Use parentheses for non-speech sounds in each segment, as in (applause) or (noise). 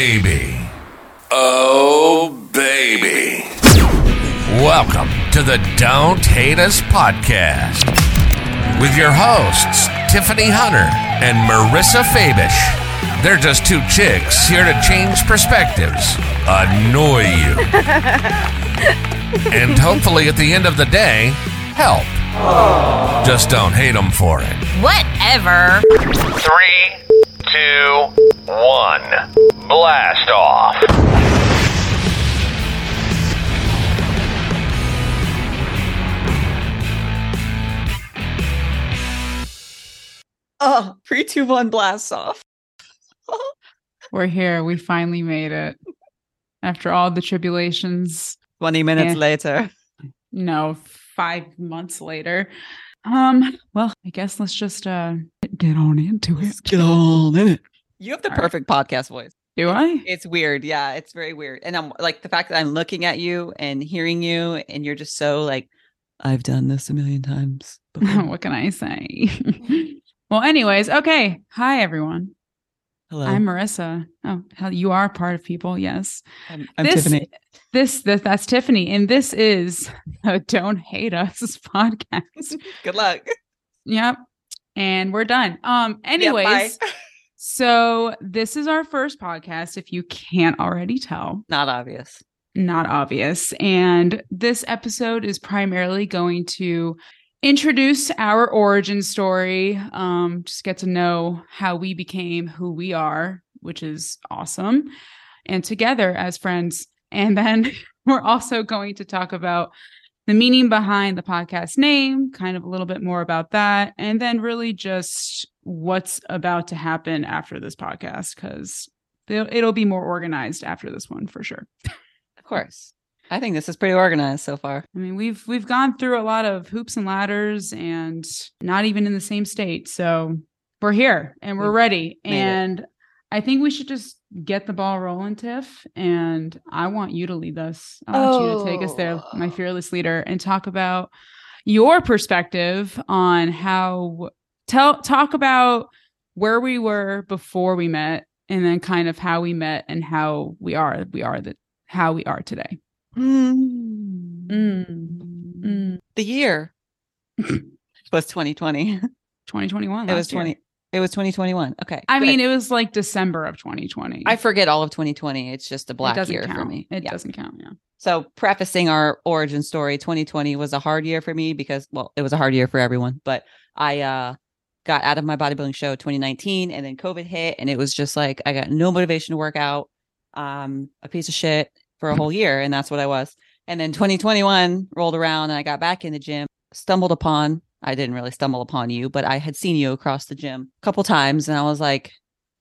baby. Oh, baby. Welcome to the Don't Hate Us podcast with your hosts, Tiffany Hunter and Marisa Fabish. They're just two chicks here to change perspectives, annoy you, and hopefully at the end of the day, help. Just don't hate them for it. Whatever. Three, two, one. Blast off. Oh, three, two, one, blast off. (laughs) We're here. We finally made it. After all the tribulations, 20 minutes Yeah. later. no, five months later. Um, well, I guess let's just uh get on into it. Get on in it. You have the All right. perfect podcast voice. Do I? It's weird. Yeah, it's very weird. And I'm like the fact that I'm looking at you and hearing you, and you're just so like, I've done this a million times. (laughs) what can I say? (laughs) (laughs) well, anyways, okay. Hi everyone. Hello. I'm Marisa. Oh, hell, you are part of people, yes. I'm, I'm this, Tiffany. This, this that's Tiffany, and this is Don't Hate Us podcast. Good luck. Yep. And we're done. Um, anyways, bye. So this is our first podcast, if you can't already tell. Not obvious. Not obvious. And this episode is primarily going to introduce our origin story, um, just get to know how we became who we are, which is awesome, and together as friends. And then (laughs) we're also going to talk about the meaning behind the podcast name, kind of a little bit more about that, and then really just what's about to happen after this podcast, because it'll be more organized after this one for sure. Of course. I think this is pretty organized so far. I mean, we've we've gone through a lot of hoops and ladders and not even in the same state. So we're here and we're ready. made it. I think we should just get the ball rolling, Tiff. And I want you to lead us. I want you to take us there, my Oh. fearless leader, and talk about your perspective on how tell talk about where we were before we met and then kind of how we met and how we are we are the how we are today. Mm. Mm. The year (laughs) was 2020. 2021. It was last year. 20. It was 2021. Okay. I good. mean, it was like December of 2020. I forget all of 2020. It's just a black year count. for me. It Yeah. doesn't count. Yeah. So, prefacing our origin story, 2020 was a hard year for me because, well, it was a hard year for everyone, but I uh, got out of my bodybuilding show 2019 and then COVID hit. And it was just like, I got no motivation to work out, um, a piece of shit for a whole year. And that's what I was. And then 2021 rolled around and I got back in the gym, stumbled upon, I didn't really stumble upon you, but I had seen you across the gym a couple times. And I was like,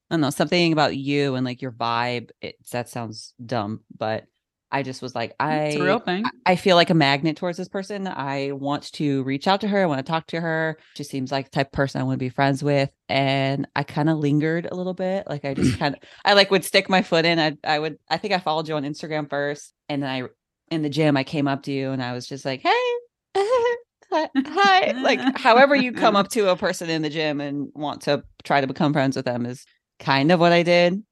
I don't know, something about you and like your vibe. It, that sounds dumb, but I just was like, I, real thing. I feel like a magnet towards this person. I want to reach out to her. I want to talk to her. She seems like the type of person I want to be friends with. And I kind of lingered a little bit. Like I just (clears throat) kind of, I like would stick my foot in. I, I would, I think I followed you on Instagram first. And then I, in the gym, I came up to you and I was just like, hey, hi. Like (laughs) however you come up to a person in the gym and want to try to become friends with them is kind of what I did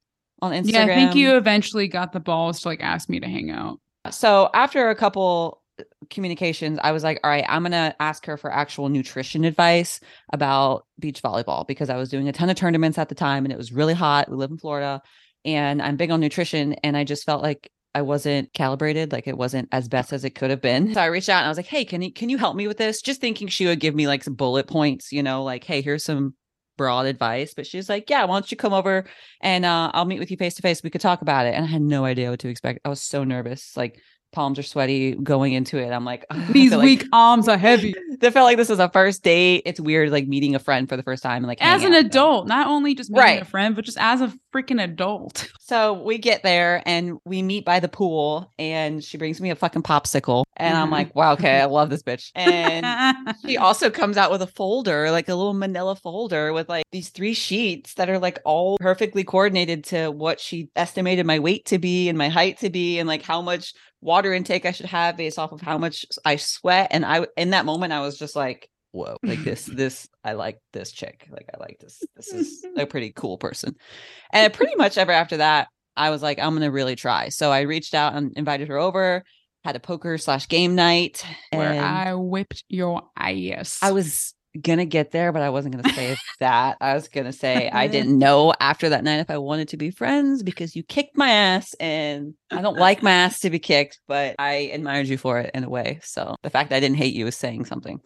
on Instagram. Yeah, I think you eventually got the balls to like ask me to hang out. So after a couple uh, communications, I was like, all right, I'm going to ask her for actual nutrition advice about beach volleyball because I was doing a ton of tournaments at the time and it was really hot. We live in Florida and I'm big on nutrition. And I just felt like I wasn't calibrated, like it wasn't as best as it could have been. (laughs) So I reached out and I was like, hey, can you, can you help me with this? Just thinking she would give me like some bullet points, you know, like, hey, here's some broad advice. But she's like, yeah, why don't you come over and uh, I'll meet with you face to face. We could talk about it. And I had no idea what to expect. I was so nervous. Like palms are sweaty going into it. I'm like, (laughs) "Ugh, These feel like- weak arms are (laughs) heavy. I felt like this was a first date. It's weird, like meeting a friend for the first time like As an them. adult, not only just meeting Right. a friend, but just as a freaking adult. (laughs) So we get there and we meet by the pool, and she brings me a fucking popsicle, and I'm Mhm. like, wow, okay, I love this bitch. And she also comes out with a folder, like a little manila folder with like these three sheets that are like all perfectly coordinated to what she estimated my weight to be and my height to be and like how much water intake I should have based off of how much I sweat. And I in that moment I was just like, whoa, like this, (laughs) this, I like this chick. Like I like this. This is a (laughs) pretty cool person. And pretty much ever after that, I was like, I'm gonna really try. So I reached out and invited her over, had a poker slash game night. Where I whipped your ass. I was gonna get there, but I wasn't gonna say (laughs) that. I was gonna say I mm-hmm. didn't know after that night if I wanted to be friends because you kicked my ass and I don't like my ass to be kicked, but I admired you for it in a way. So the fact that I didn't hate you is saying something.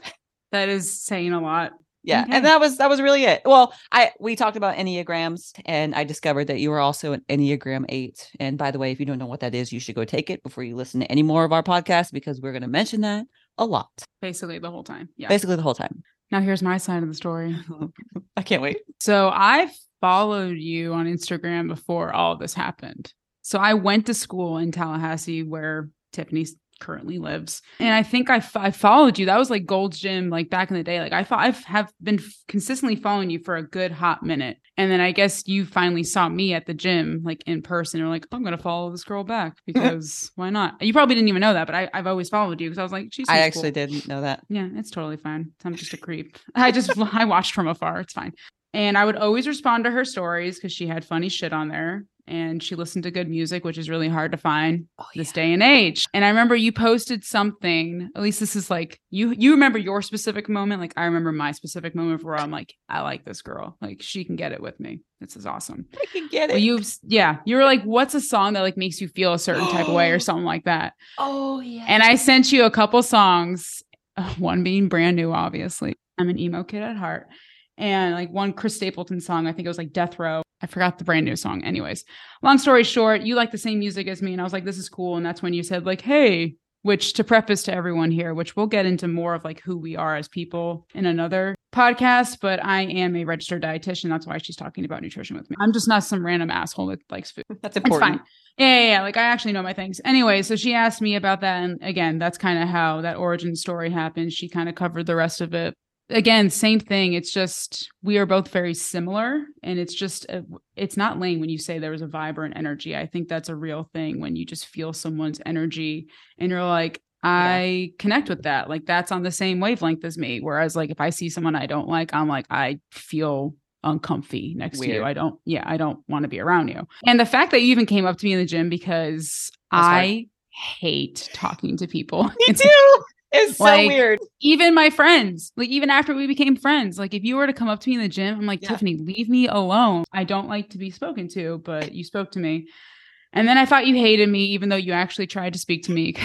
that is saying a lot. Yeah. Okay. And that was that was really it. Well, I we talked about Enneagrams and I discovered that you were also an Enneagram 8. And by the way, if you don't know what that is, you should go take it before you listen to any more of our podcast because we're gonna mention that a lot. Basically the whole time. Yeah. Basically the whole time. Now here's my side of the story. (laughs) I can't wait. So I followed you on Instagram before all this happened. So I went to school in Tallahassee where Tiffany currently lives. And I think I, f- I followed you. That was like Gold's Gym, like back in the day. Like I thought I have been f- consistently following you for a good hot minute. And then I guess you finally saw me at the gym, like in person. You're like, I'm going to follow this girl back (laughs) because why not? You probably didn't even know that, but I, I've always followed you because I was like, she's I actually didn't know that. yeah, it's totally fine. I'm just a creep. I just (laughs) I watched from afar. It's fine. And I would always respond to her stories because she had funny shit on there and she listened to good music, which is really hard to find Oh, this day and age. And I remember you posted something, at least this is like you you remember your specific moment. Like I remember my specific moment where I'm like, I like this girl. Like she can get it with me. This is awesome. I can get Well, you yeah, you were like, what's a song that like makes you feel a certain type of way or (gasps) something like that. oh yeah. And I sent you a couple songs, uh, one being brand new, obviously. I'm an emo kid at heart. And like one Chris Stapleton song, I think it was like Death Row. I forgot the brand new song. Anyways, long story short, you like the same music as me. And I was like, this is cool. And that's when you said, like, hey, which to preface to everyone here, which we'll get into more of like who we are as people in another podcast, but I am a registered dietitian. That's why she's talking about nutrition with me. I'm just not some random asshole that likes food. That's It's important. fine. Yeah, yeah, yeah. Like I actually know my things. Anyway, so she asked me about that. And again, that's kind of how that origin story happened. She kind of covered the rest of it. Again, same thing. It's just we are both very similar. And it's just, uh, a, it's not lame when you say there was a vibrant energy. I think that's a real thing when you just feel someone's energy and you're like, I connect with that. Like that's on the same wavelength as me. Whereas, like, if I see someone I don't like, I'm like, I feel uncomfy next to you. I don't, yeah, I don't want to be around you. And the fact that you even came up to me in the gym because That's hard. I hate talking to people. (laughs) Me too. It's so Like, weird. Even my friends, like even after we became friends, like if you were to come up to me in the gym, I'm like, Yeah. Tiffany, leave me alone. I don't like to be spoken to, but you spoke to me. And then I thought you hated me, even though you actually tried to speak to me.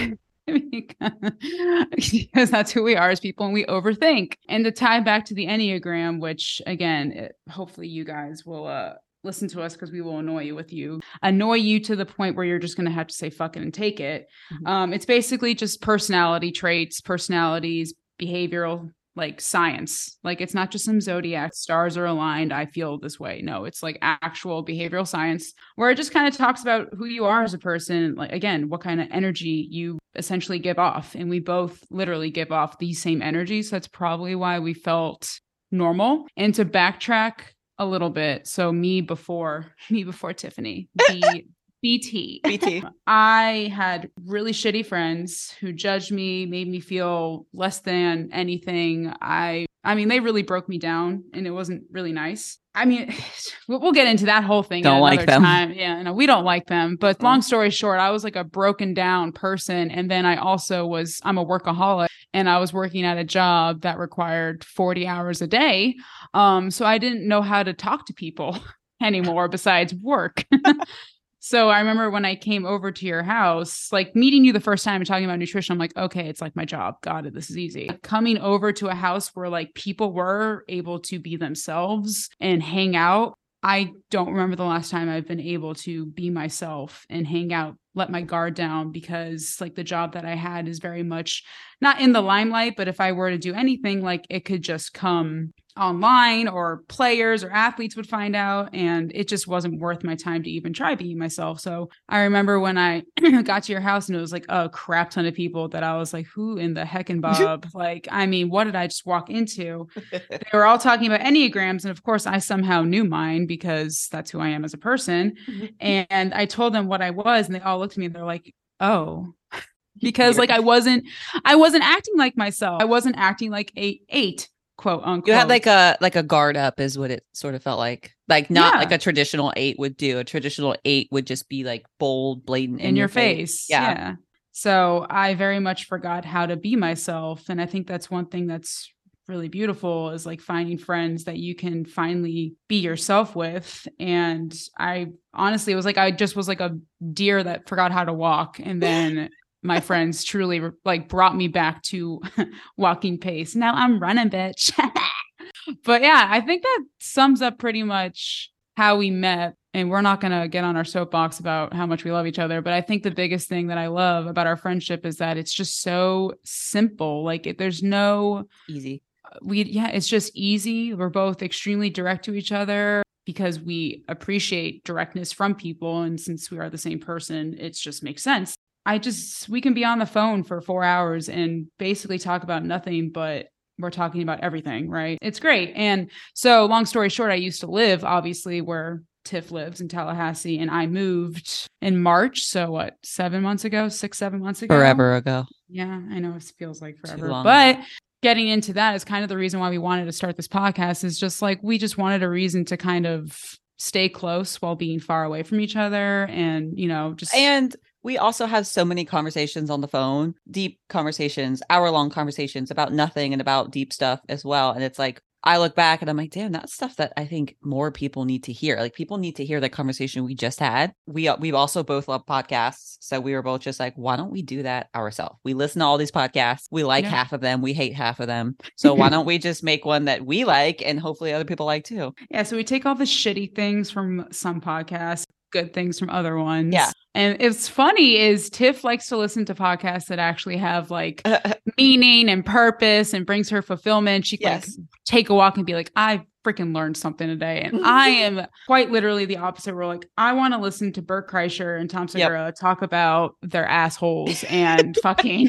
(laughs) because that's who we are as people and we overthink. And to tie back to the Enneagram, which again, it, hopefully you guys will uh listen to us because we will annoy you with you annoy you to the point where you're just going to have to say fuck it and take it. Mhm. um it's basically just personality traits personalities behavioral like science. Like it's not just some zodiac stars are aligned i feel this way. No it's like actual behavioral science where it just kind of talks about who you are as a person like again what kind of energy you essentially give off. And we both literally give off these same energies. So that's probably why we felt normal. And to backtrack a little bit so me before (laughs) me before tiffany (laughs) B, bt BT. I had really shitty friends who judged me, made me feel less than anything. I I mean, they really broke me down and it wasn't really nice. I mean, (sighs) we'll get into that whole thing Don't like another them. time. Yeah, no, we don't like them. But long story short, I was like a broken down person and then I also was I'm a workaholic and I was working at a job that required 40 hours a day. Um so I didn't know how to talk to people (laughs) anymore besides work. (laughs) So I remember when I came over to your house, like meeting you the first time and talking about nutrition, I'm like, okay, it's like my job. Got it. This is easy. Coming over to a house where like people were able to be themselves and hang out. I don't remember the last time I've been able to be myself and hang out, let my guard down because like the job that I had is very much not in the limelight, but if I were to do anything, like it could just come online or players or athletes would find out and it just wasn't worth my time to even try being myself. So i remember when i (clears throat) got to your house and it was like a crap ton of people that i was like who in the heck and (laughs) bob? Like i mean what did i just walk into? (laughs) They were all talking about enneagrams and of course i somehow knew mine because that's who i am as a person. (laughs) And i told them what i was and they all looked at me and they're like oh. Because like i wasn't i wasn't acting like myself. I wasn't acting like a eight quote unquote. You had like a like a guard up is what it sort of felt like. Like not Yeah. like a traditional eight would do. A traditional eight would just be like bold, blatant in, your face. Yeah. So I very much forgot how to be myself. And I think that's one thing that's really beautiful is like finding friends that you can finally be yourself with. And I honestly it was like I just was like a deer that forgot how to walk. And then my friends truly like brought me back to (laughs) walking pace. Now I'm running, bitch. (laughs) but yeah, I think that sums up pretty much how we met. And we're not going to get on our soapbox about how much we love each other. But I think the biggest thing that I love about our friendship is that it's just so simple. Like, it, there's no, Easy. Uh, we, yeah, it's just easy. We're both extremely direct to each other because we appreciate directness from people. And since we are the same person, it just makes sense. I just, we can be on the phone for four hours and basically talk about nothing but we're talking about everything, right? It's great. And so, long story short, I used to live obviously where Tiff lives in Tallahassee, and I moved in March. So, what, seven months ago, six, seven months ago? Forever ago. Yeah, I know it feels like forever. But getting into that is kind of the reason why we wanted to start this podcast is just like we just wanted a reason to kind of stay close while being far away from each other and, you know, just And we also have so many conversations on the phone, deep conversations, hour long conversations about nothing and about deep stuff as well. And it's like, I look back and I'm like, damn, that's stuff that I think more people need to hear. Like people need to hear the conversation we just had. We uh, we also both love podcasts, so we were both just like, why don't we do that ourselves? We listen to all these podcasts. We like Yeah. half of them. We hate half of them. (laughs) So why don't we just make one that we like and hopefully other people like too? Yeah, so we take all the shitty things from some podcasts, good things from other ones. Yeah. And it's funny is Tiff likes to listen to podcasts that actually have like (laughs) meaning and purpose and brings her fulfillment. She can Yes. like take a walk and be like, I freaking learned something today. And (laughs) I am quite literally the opposite. We're like, I want to listen to Bert Kreischer and Tom Yep. Talk about their assholes (laughs) and fucking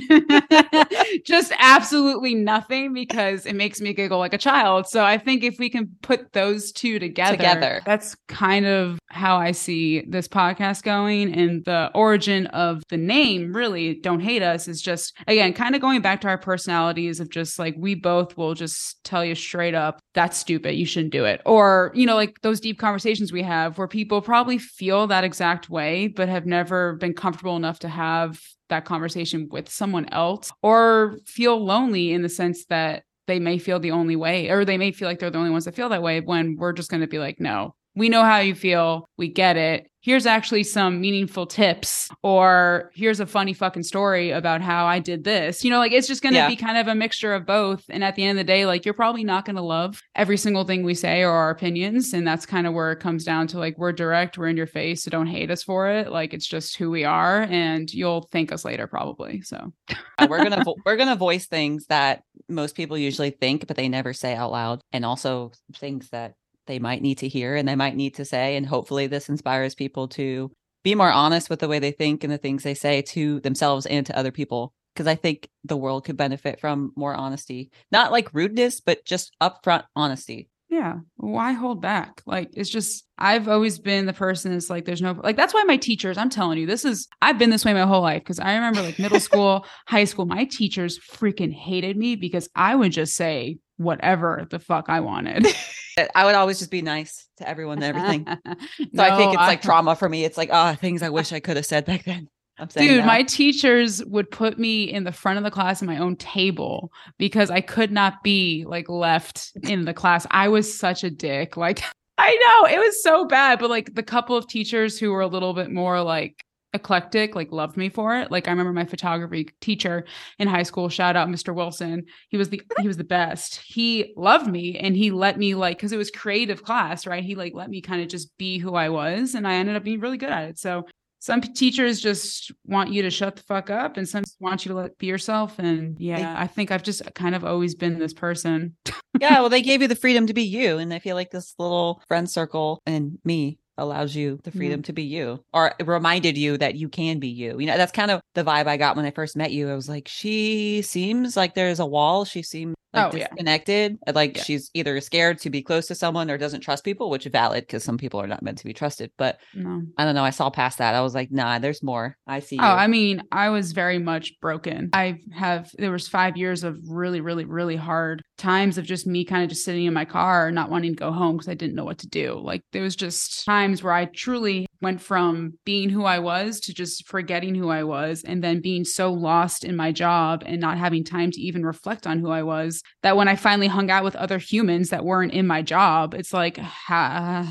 just absolutely nothing because it makes me giggle like a child. So I think if we can put those two together, Together. that's kind of how I see this podcast going. And the origin of the name, really, Don't Hate Us, is just, again, kind of going back to our personalities of just like, we both will just tell you straight up, that's stupid. You shouldn't do it. Or, you know, like those deep conversations we have where people probably feel that exact way, but have never been comfortable enough to have that conversation with someone else or feel lonely in the sense that they may feel the only way or they may feel like they're the only ones that feel that way when we're just going to be like no we know how you feel. We get it. Here's actually some meaningful tips or here's a funny fucking story about how i did this. You know like it's just going to Yeah. be kind of a mixture of both. And at the end of the day like you're probably not going to love every single thing we say or our opinions. And that's kind of where it comes down to like we're direct we're in your face so don't hate us for it. Like it's just who we are and you'll thank us later probably so. Uh, we're gonna (laughs) vo- we're gonna voice things that most people usually think but they never say out loud. And also things that they might need to hear and they might need to say and hopefully this inspires people to be more honest with the way they think and the things they say to themselves and to other people because i think the world could benefit from more honesty not like rudeness but just upfront honesty Yeah. Why hold back? Like it's just I've always been the person that's like there's no like that's why my teachers, I'm telling you, this is I've been this way my whole life because I remember like middle (laughs) school, high school, my teachers freaking hated me because I would just say whatever the fuck I wanted. (laughs) i would always just be nice to everyone and everything (laughs) so i think it's like trauma for me it's like ah things i wish i could have said back then i'm saying Dude, now. my teachers would put me in the front of the class in my own table because I could not be like left in the class. I was such a dick. Like, (laughs) I know it was so bad, but like the couple of teachers who were a little bit more like eclectic, like loved me for it. Like I remember my photography teacher in high school, shout out Mr. Wilson. He was the he was the best. He loved me and he let me like cuz it was creative class, right? He like let me kind of just be who I was and I ended up being really good at it. So some teachers just want you to shut the fuck up and some want you to let be yourself and yeah i think i've just kind of always been this person yeah, well, they gave you the freedom to be you. And I feel like this little friend circle and me allows you the freedom mm-hmm. to be you or reminded you that you can be you. You know, that's kind of the vibe I got when I first met you. I was like, she seems like there's a wall. She seems like Oh, yeah. disconnected. uh, Like Yeah. she's either scared to be close to someone or doesn't trust people, which is valid because some people are not meant to be trusted. But No. I don't know. I saw past that. I was like, nah, there's more. I see. Oh, you. I mean, I was very much broken. I have there was 5 years of really really really hard times of just me kind of just sitting in my car not wanting to go home because I didn't know what to do. Like there was just times where I truly went from being who I was to just forgetting who I was and then being so lost in my job and not having time to even reflect on who I was that when I finally hung out with other humans that weren't in my job, it's like ha,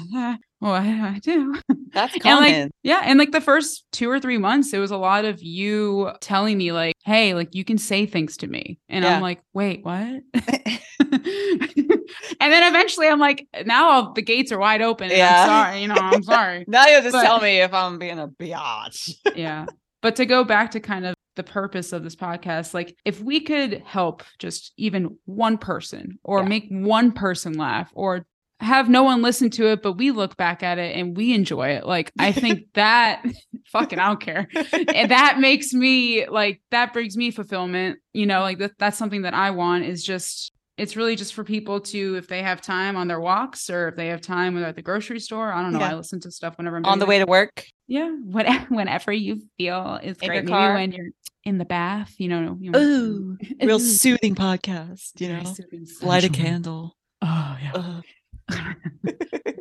(laughs) what do I do? That's (laughs) And, common. like, yeah. And like the first two or three months, it was a lot of you telling me, like, hey, like you can say things to me. And Yeah. I'm like, wait, what? (laughs) and then eventually I'm like, now all the gates are wide open. And Yeah. I'm sorry. You know, I'm sorry. now you just but- tell me if I'm being a biatch. yeah. But to go back to kind of the purpose of this podcast, like if we could help just even one person or Yeah. make one person laugh or have no one listen to it, but we look back at it and we enjoy it. Like I (laughs) think that (laughs) fucking I don't care. and that makes me like that brings me fulfillment. You know, like that, that's something that I want is just it's really just for people to if they have time on their walks or if they have time when they're at the grocery store. I don't know. Yeah. I listen to stuff whenever I'm On the way to work. Yeah, whenever, (laughs) whenever you feel In great. Maybe car. when you're in the bath, you know. You know Ooh, (laughs) real soothing podcast. You know, light a candle. Oh yeah. Ugh. (laughs)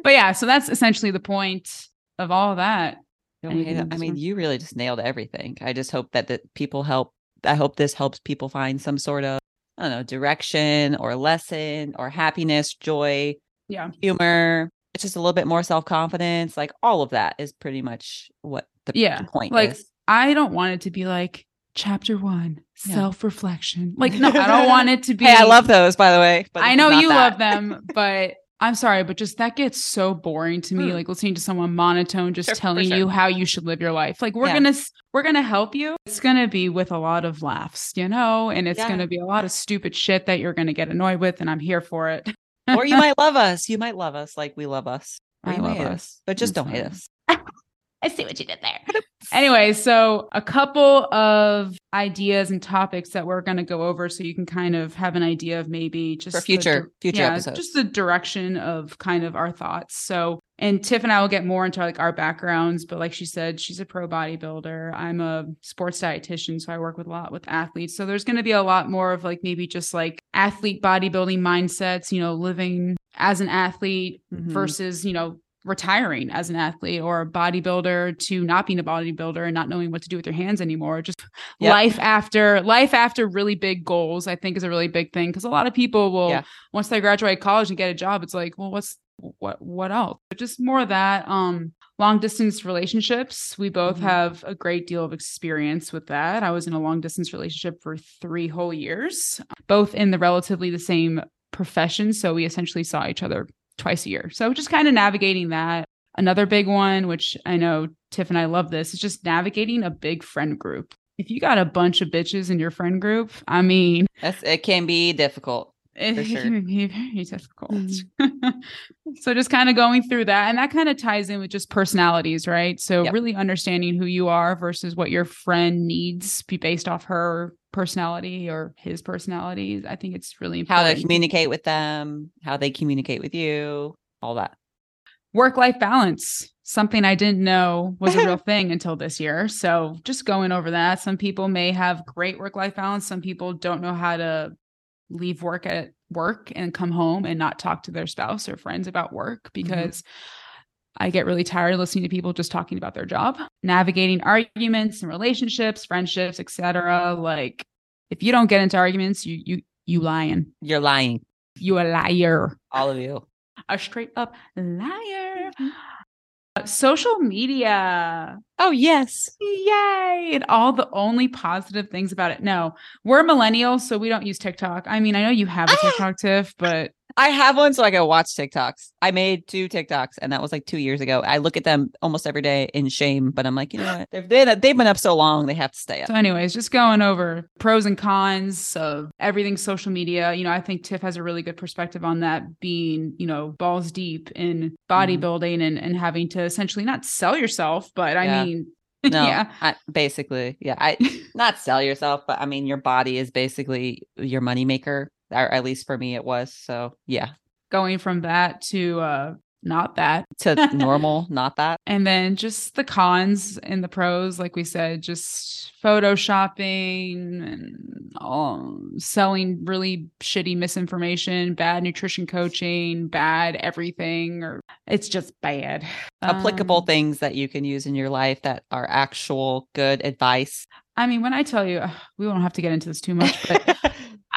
but yeah, so that's essentially the point of all that. Don't Anything hate it. I mean, you really just nailed everything. I just hope that the people help. I hope this helps people find some sort of, I don't know, direction or lesson or happiness, joy, Yeah. humor. It's just a little bit more self confidence. Like all of that is pretty much what the, Yeah, point like, is. I don't want it to be like chapter one, Yeah. self-reflection. Like, (laughs) no, I don't want it to be Hey, I love those, by the way. But I know you that. love them, but I'm sorry, but just that gets so boring to me. Mm. Like listening to someone monotone just Sure, telling sure. you how you should live your life. Like we're Yeah. gonna we're gonna help you. It's gonna be with a lot of laughs, you know, and it's Yeah. gonna be a lot of stupid shit that you're gonna get annoyed with, and I'm here for it. or you might (laughs) love us. You might love us like we love us. I love us. but just don't hate us. I see what you did there. Anyway, so a couple of ideas and topics that we're going to go over so you can kind of have an idea of maybe just For future- dir- future yeah, episodes. Just the direction of kind of our thoughts. So, and Tiff and I will get more into like our backgrounds, but like she said, she's a pro bodybuilder. I'm a sports dietitian, so I work with a lot with athletes. So there's going to be a lot more of like maybe just like athlete bodybuilding mindsets, you know, living as an athlete Mhm. versus, you know, retiring as an athlete or a bodybuilder to not being a bodybuilder and not knowing what to do with your hands anymore. Just Yep. life after life after really big goals, I think is a really big thing. Cause a lot of people will Yeah. once they graduate college and get a job, it's like, well, what's what what else? But just more of that. Um long distance relationships. We both Mhm. have a great deal of experience with that. I was in a long distance relationship for three whole years, both in the relatively the same profession. So we essentially saw each other twice a year. So just kind of navigating that. Another big one, which I know Tiff and I love this, is just navigating a big friend group. If you got a bunch of bitches in your friend group, I mean, That's, it can be difficult. it, For sure. can be very difficult. Mm-hmm. (laughs) so just kind of going through that. And that kind of ties in with just personalities, right? So Yep. really understanding who you are versus what your friend needs be based off her personality or his personality. I think it's really important. How to communicate with them, how they communicate with you, all that. work life balance something i didn't know was a real (laughs) thing until this year so just going over that some people may have great work life balance some people don't know how to leave work at work and come home and not talk to their spouse or friends about work mm-hmm. because I get really tired listening to people just talking about their job, navigating arguments and relationships, friendships, etc. Like if you don't get into arguments, you you you lying. You're lying, You a liar all of you. a straight up liar. Uh, Social media. Oh, yes. Yay. And all the only positive things about it. No, we're millennials, so we don't use TikTok. I mean, I know you have a! TikTok, Tiff, but I have one so I can watch TikToks. I made two TikToks and that was like two years ago. I look at them almost every day in shame, but I'm like, you know what? They've been, they've been up so long, they have to stay up. so, anyways, just going over pros and cons of everything social media. You know, I think Tiff has a really good perspective on that being, you know, balls deep in mm-hmm. bodybuilding and, and having to essentially not sell yourself, but I Yeah. mean, (laughs) No, yeah. I, basically, yeah. I not sell yourself, but I mean, your body is basically your moneymaker. Or at least for me, it was. So yeah, Going from that to uh not that. to (laughs) normal, not that. And then just the cons and the pros, like we said, just photoshopping and um, selling really shitty misinformation, bad nutrition coaching, bad everything, or it's just bad. Applicable Um, things that you can use in your life that are actual good advice. I mean, when I tell you, we won't have to get into this too much, but (laughs)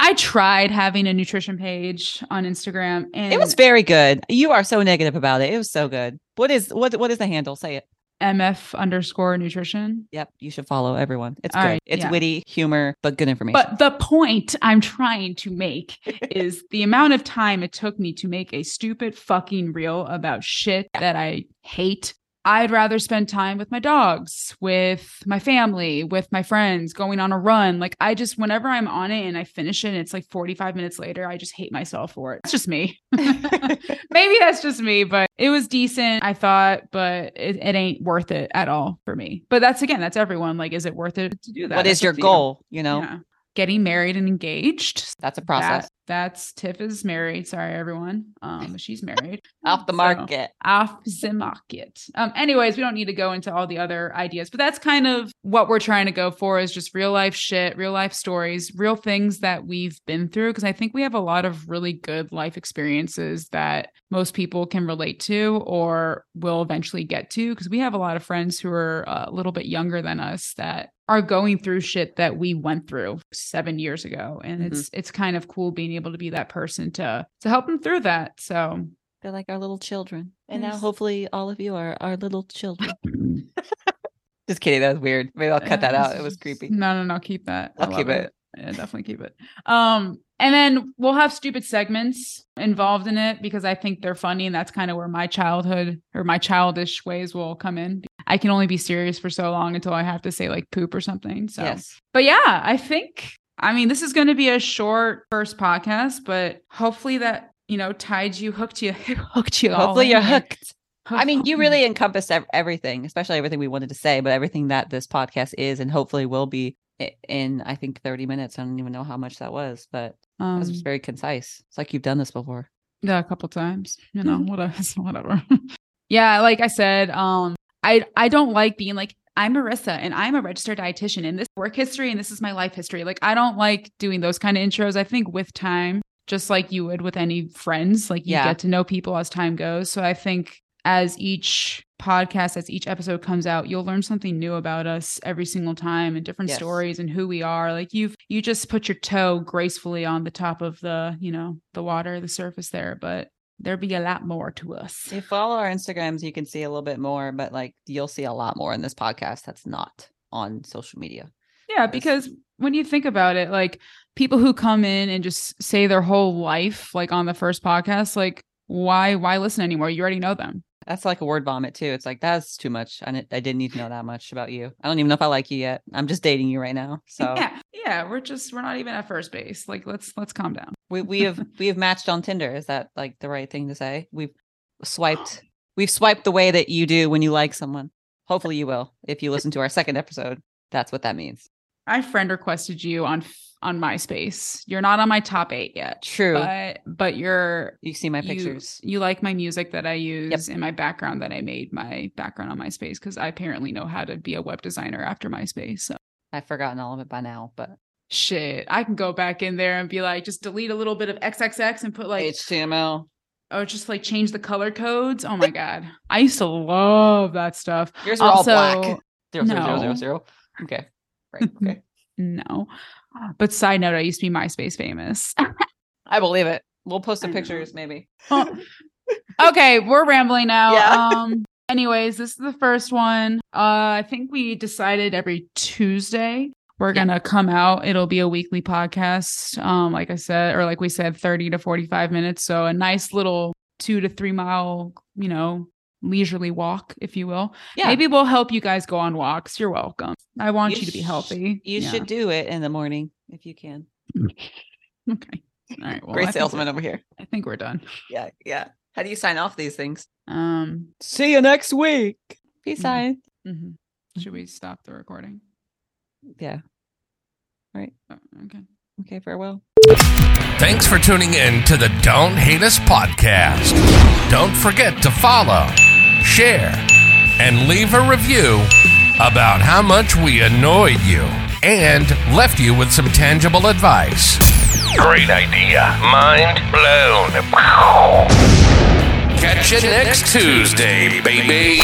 I tried having a nutrition page on Instagram, and it was very good. You are so negative about it. It was so good. What is what what is the handle? Say it. MF underscore nutrition. Yep, you should follow everyone. It's All good. right, it's yeah. witty, humor, but good information. But the point I'm trying to make (laughs) is the amount of time it took me to make a stupid fucking reel about shit that I hate. I'd rather spend time with my dogs, with my family, with my friends, going on a run. Like, I just, whenever I'm on it and I finish it, and it's like 45 minutes later, I just hate myself for it. It's just me. (laughs) Maybe that's just me, but it was decent, I thought, but it, it ain't worth it at all for me. But that's again, that's everyone. Like, is it worth it to do that? what That's is your up to you. goal? You know, Yeah. Getting married and engaged. that's a process. That- that's Tiff is married. Sorry, everyone. Um, she's married. (laughs) Off the So, market. off the market. Um, anyways, we don't need to go into all the other ideas, but that's kind of what we're trying to go for is just real life shit, real life stories, real things that we've been through. Cause I think we have a lot of really good life experiences that most people can relate to or will eventually get to. Cause we have a lot of friends who are a little bit younger than us that are going through shit that we went through seven years ago. And Mhm. it's it's kind of cool being able to be that person to to help them through that. So They're like our little children. And now hopefully all of you are our little children. (laughs) Just kidding. That was weird. Maybe I'll cut that out. It was creepy. No, no, no. Keep that. I I'll keep love it. Yeah, definitely keep it. Um, and then we'll have stupid segments involved in it because I think they're funny, and that's kind of where my childhood or my childish ways will come in. I can only be serious for so long until I have to say like poop or something. So, Yes. but yeah, I think I mean this is going to be a short first podcast, but hopefully that you know tied you, hooked you, (laughs) hooked you. Hopefully you're hooked. I mean, you really (laughs) encompassed everything, especially everything we wanted to say, but everything that this podcast is and hopefully will be in, I think, 30 minutes. I don't even know how much that was, but it um, was very concise. It's like you've done this before. Yeah, a couple times. You know, whatever, (laughs) whatever. yeah, like I said, um, I I don't like being like I'm Marisa and I'm a registered dietitian and this work history and this is my life history. Like I don't like doing those kind of intros. I think with time, just like you would with any friends, like you Yeah. get to know people as time goes. So I think as each podcast, as each episode comes out, you'll learn something new about us every single time and different Yes. stories and who we are. Like you've you just put your toe gracefully on the top of the, you know, the water, the surface there, but there be a lot more to us. If you follow our Instagrams, you can see a little bit more, but like you'll see a lot more in this podcast that's not on social media. Yeah, because when you think about it, like people who come in and just say their whole life, like on the first podcast, like why why listen anymore? You already know them. That's like a word vomit too. It's like that's too much. I didn't, I didn't need to know that much about you. I don't even know if I like you yet. I'm just dating you right now. So Yeah, yeah, we're just we're not even at first base. Like let's let's calm down. We we have we have matched on Tinder. Is that like the right thing to say? We've swiped (gasps) we've swiped the way that you do when you like someone. Hopefully you will if you listen to our second episode. That's what that means. I friend requested you on on MySpace. You're not on my top eight yet, True. but but you're you see my pictures. You, like my music that I use and my background that I made my background on MySpace because I apparently know how to be a web designer after MySpace. So I've forgotten all of it by now, but shit, I can go back in there and be like, just delete a little bit of XXX and put like, HTML. oh, just like change the color codes. Oh my god, I used to love that stuff. Yours are all black. Also, Zero, zero, zero, no. zero, zero. Okay. Right. (laughs) Okay. No, but side note, I used to be MySpace famous. (laughs) I believe it. We'll post some pictures maybe. Oh, (laughs) okay, we're rambling now. Yeah. Um anyways, this is the first one. Uh I think we decided every Tuesday we're Yeah. going to come out. It'll be a weekly podcast. Um like I said or like we said 30 to 45 minutes, so a nice little 2 to 3 mile, you know, leisurely walk if you will. Yeah. Maybe we'll help you guys go on walks. You're welcome. I want you, to be sh- healthy. You Yeah. should do it in the morning if you can. (laughs) Okay. All right. Well, Great think salesman over here. I think we're done. Yeah. Yeah. How do you sign off these things? Um See you next week. Peace Mhm. sign. mhm. should we stop the recording? Yeah. Oh, okay. Okay. Farewell. Thanks for tuning in to the Don't Hate Us podcast. Don't forget to follow, share, and leave a review about how much we annoyed you and left you with some tangible advice. Great idea. Mind blown. Catch you next Tuesday, baby.